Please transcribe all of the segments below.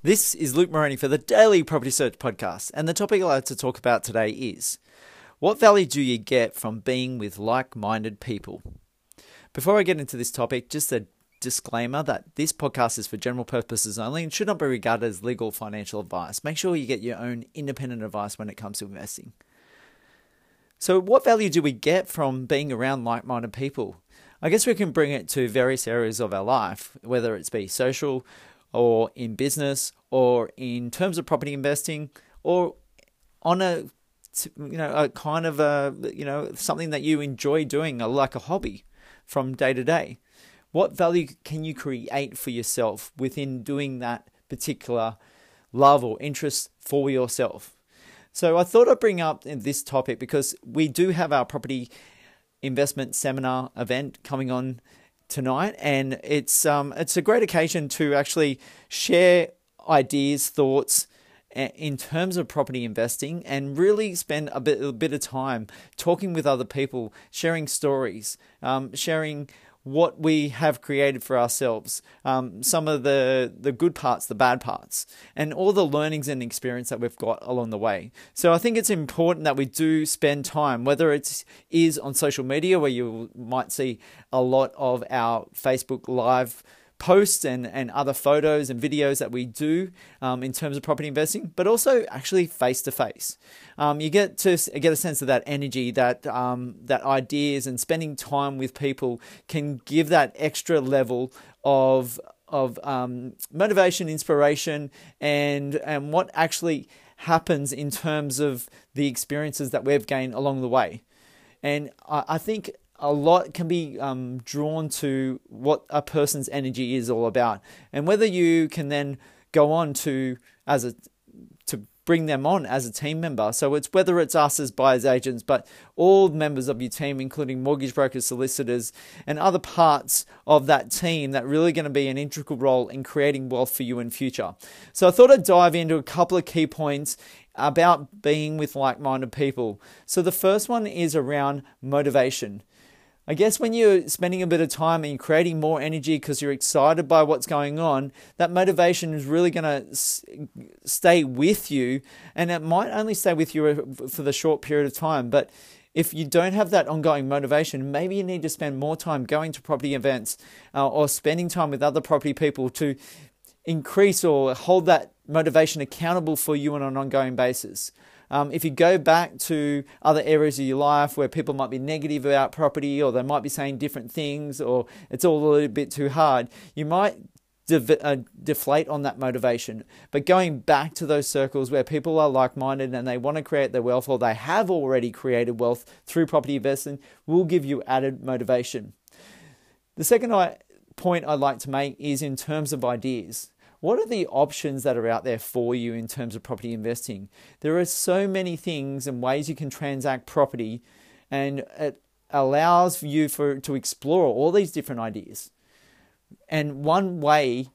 This is Luke Moroney for the Daily Property Search Podcast, and the topic I'd like to talk about today is what value do you get from being with like minded people? Before I get into this topic, just a disclaimer that this podcast is for general purposes only and should not be regarded as legal financial advice. Make sure you get your own independent advice when it comes to investing. So, what value do we get from being around like minded people? I guess we can bring it to various areas of our life, whether it's be social, or in business or in terms of property investing or on a you know a kind of a you know something that you enjoy doing like a hobby from day to day. What value can you create for yourself within doing that particular love or interest for yourself? So i thought i'd bring up this topic because we do have our property investment seminar event coming on tonight, and it's um, it's a great occasion to actually share ideas, thoughts in terms of property investing and really spend a bit, a bit of time talking with other people, sharing stories, um, sharing what we have created for ourselves, um, some of the, the good parts, the bad parts, and all the learnings and experience that we've got along the way. So I think it's important that we do spend time, whether it is on social media where you might see a lot of our Facebook Live posts and, and other photos and videos that we do um, in terms of property investing, but also actually face to face. You get to get a sense of that energy, that um, that ideas, and spending time with people can give that extra level of of um, motivation, inspiration, and and what actually happens in terms of the experiences that we've gained along the way. And I, I think a lot can be um, drawn to what a person's energy is all about, and whether you can then go on to as a to bring them on as a team member. So it's whether it's us as buyers agents, but all members of your team, including mortgage brokers, solicitors, and other parts of that team that really going to be an integral role in creating wealth for you in future. So I thought I'd dive into a couple of key points about being with like-minded people. So the first one is around motivation. I guess when you're spending a bit of time and creating more energy because you're excited by what's going on, that motivation is really going to stay with you. And it might only stay with you uh, for the short period of time. But if you don't have that ongoing motivation, maybe you need to spend more time going to property events uh, or spending time with other property people to increase or hold that motivation accountable for you on an ongoing basis. Um, if you go back to other areas of your life where people might be negative about property or they might be saying different things or it's all a little bit too hard, you might uh, deflate on that motivation. But going back to those circles where people are like minded and they want to create their wealth or they have already created wealth through property investing will give you added motivation. The second point I'd like to make is in terms of ideas. What are the options that are out there for you in terms of property investing? There are so many things and ways you can transact property, and it allows you for to explore all these different ideas. And one way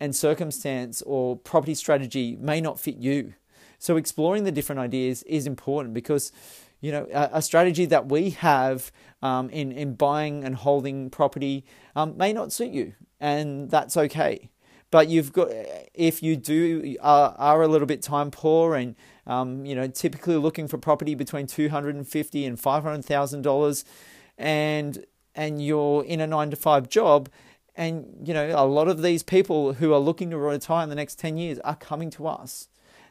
and circumstance or property strategy may not fit you. So exploring the different ideas is important because you know a, strategy that we have um, in in buying and holding property um, may not suit you, and that's okay. But you've got if you do are, are a little bit time poor and um, you know typically looking for property between two hundred and fifty and five hundred thousand dollars, and and you're in a nine to five job, and you know a lot of these people who are looking to retire in the next ten years are coming to us,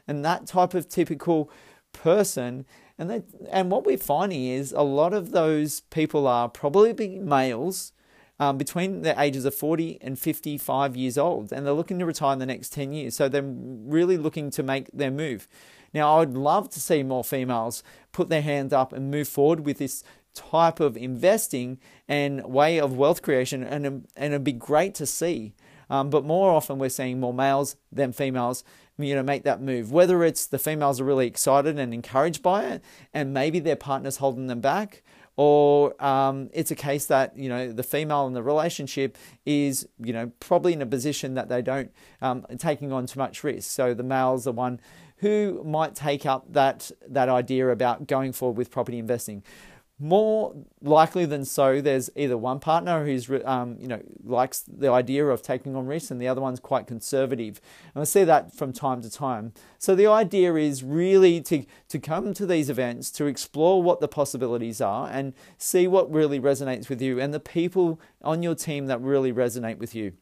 and that type of typical person and they, and what we're finding is a lot of those people are probably males um, between the ages of 40 and 55 years old, and they're looking to retire in the next 10 years. So they're really looking to make their move. Now, I would love to see more females put their hands up and move forward with this type of investing and way of wealth creation, and, and it'd be great to see. Um, but more often, we're seeing more males than females you know make that move whether it's the females are really excited and encouraged by it and maybe their partner's holding them back or um, it's a case that you know the female in the relationship is you know probably in a position that they don't um, taking on too much risk. So the male's the one who might take up that that idea about going forward with property investing. More likely than so, there's either one partner who's um, you know likes the idea of taking on risks, and the other one's quite conservative. And I see that from time to time. So the idea is really to to come to these events to explore what the possibilities are and see what really resonates with you and the people on your team that really resonate with you.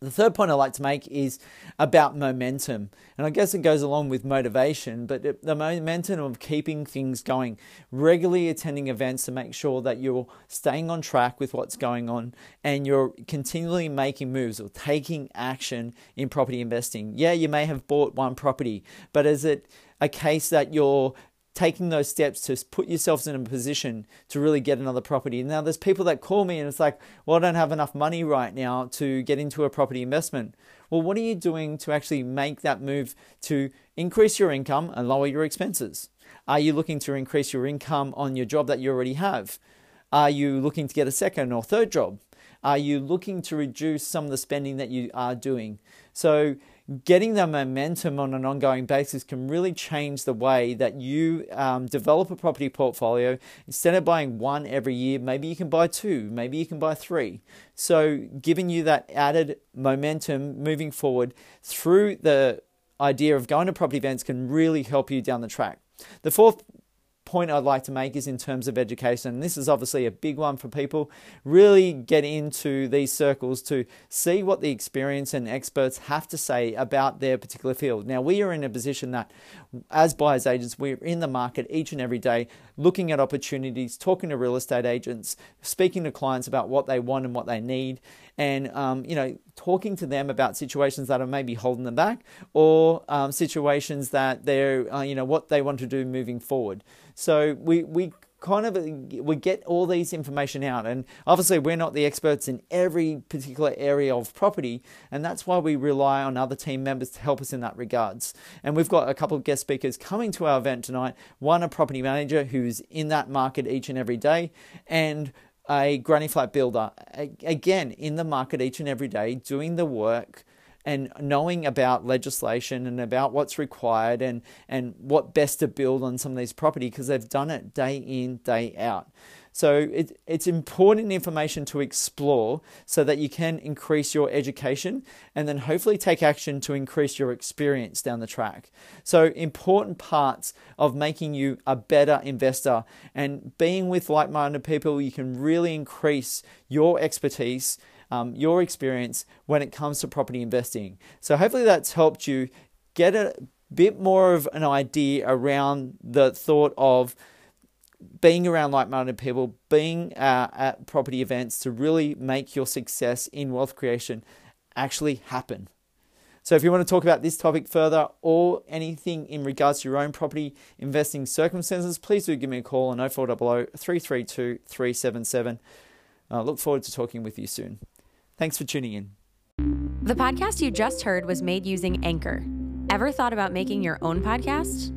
The third point I'd like to make is about momentum. And I guess it goes along with motivation, but the momentum of keeping things going, regularly attending events to make sure that you're staying on track with what's going on and you're continually making moves or taking action in property investing. Yeah, you may have bought one property, but is it a case that you're taking those steps to put yourselves in a position to really get another property. Now, there's people that call me and it's like, well, I don't have enough money right now to get into a property investment. Well, what are you doing to actually make that move to increase your income and lower your expenses? Are you looking to increase your income on your job that you already have? Are you looking to get a second or third job? Are you looking to reduce some of the spending that you are doing? So, getting the momentum on an ongoing basis can really change the way that you um, develop a property portfolio. Instead of buying one every year, maybe you can buy two, maybe you can buy three. So, giving you that added momentum moving forward through the idea of going to property events can really help you down the track. The fourth point I'd like to make is in terms of education. This is obviously a big one for people. Really get into these circles to see what the experience and experts have to say about their particular field. Now, we are in a position that, as buyers agents, we're in the market each and every day looking at opportunities, talking to real estate agents, speaking to clients about what they want and what they need, and um, you know talking to them about situations that are maybe holding them back or um, situations that they're uh, you know what they want to do moving forward. So we we kind of we get all these information out and obviously we're not the experts in every particular area of property and that's why we rely on other team members to help us in that regards and we've got a couple of guest speakers coming to our event tonight one a property manager who's in that market each and every day and a granny flat builder, again, in the market each and every day, doing the work and knowing about legislation and about what's required and, and what best to build on some of these property because they've done it day in, day out. So it, it's important information to explore so that you can increase your education and then hopefully take action to increase your experience down the track. So, important parts of making you a better investor and being with like minded people, you can really increase your expertise. Um, your experience when it comes to property investing. So, hopefully, that's helped you get a bit more of an idea around the thought of being around like minded people, being uh, at property events to really make your success in wealth creation actually happen. So, if you want to talk about this topic further or anything in regards to your own property investing circumstances, please do give me a call on 0400 332 377. I look forward to talking with you soon. Thanks for tuning in. The podcast you just heard was made using Anchor. Ever thought about making your own podcast?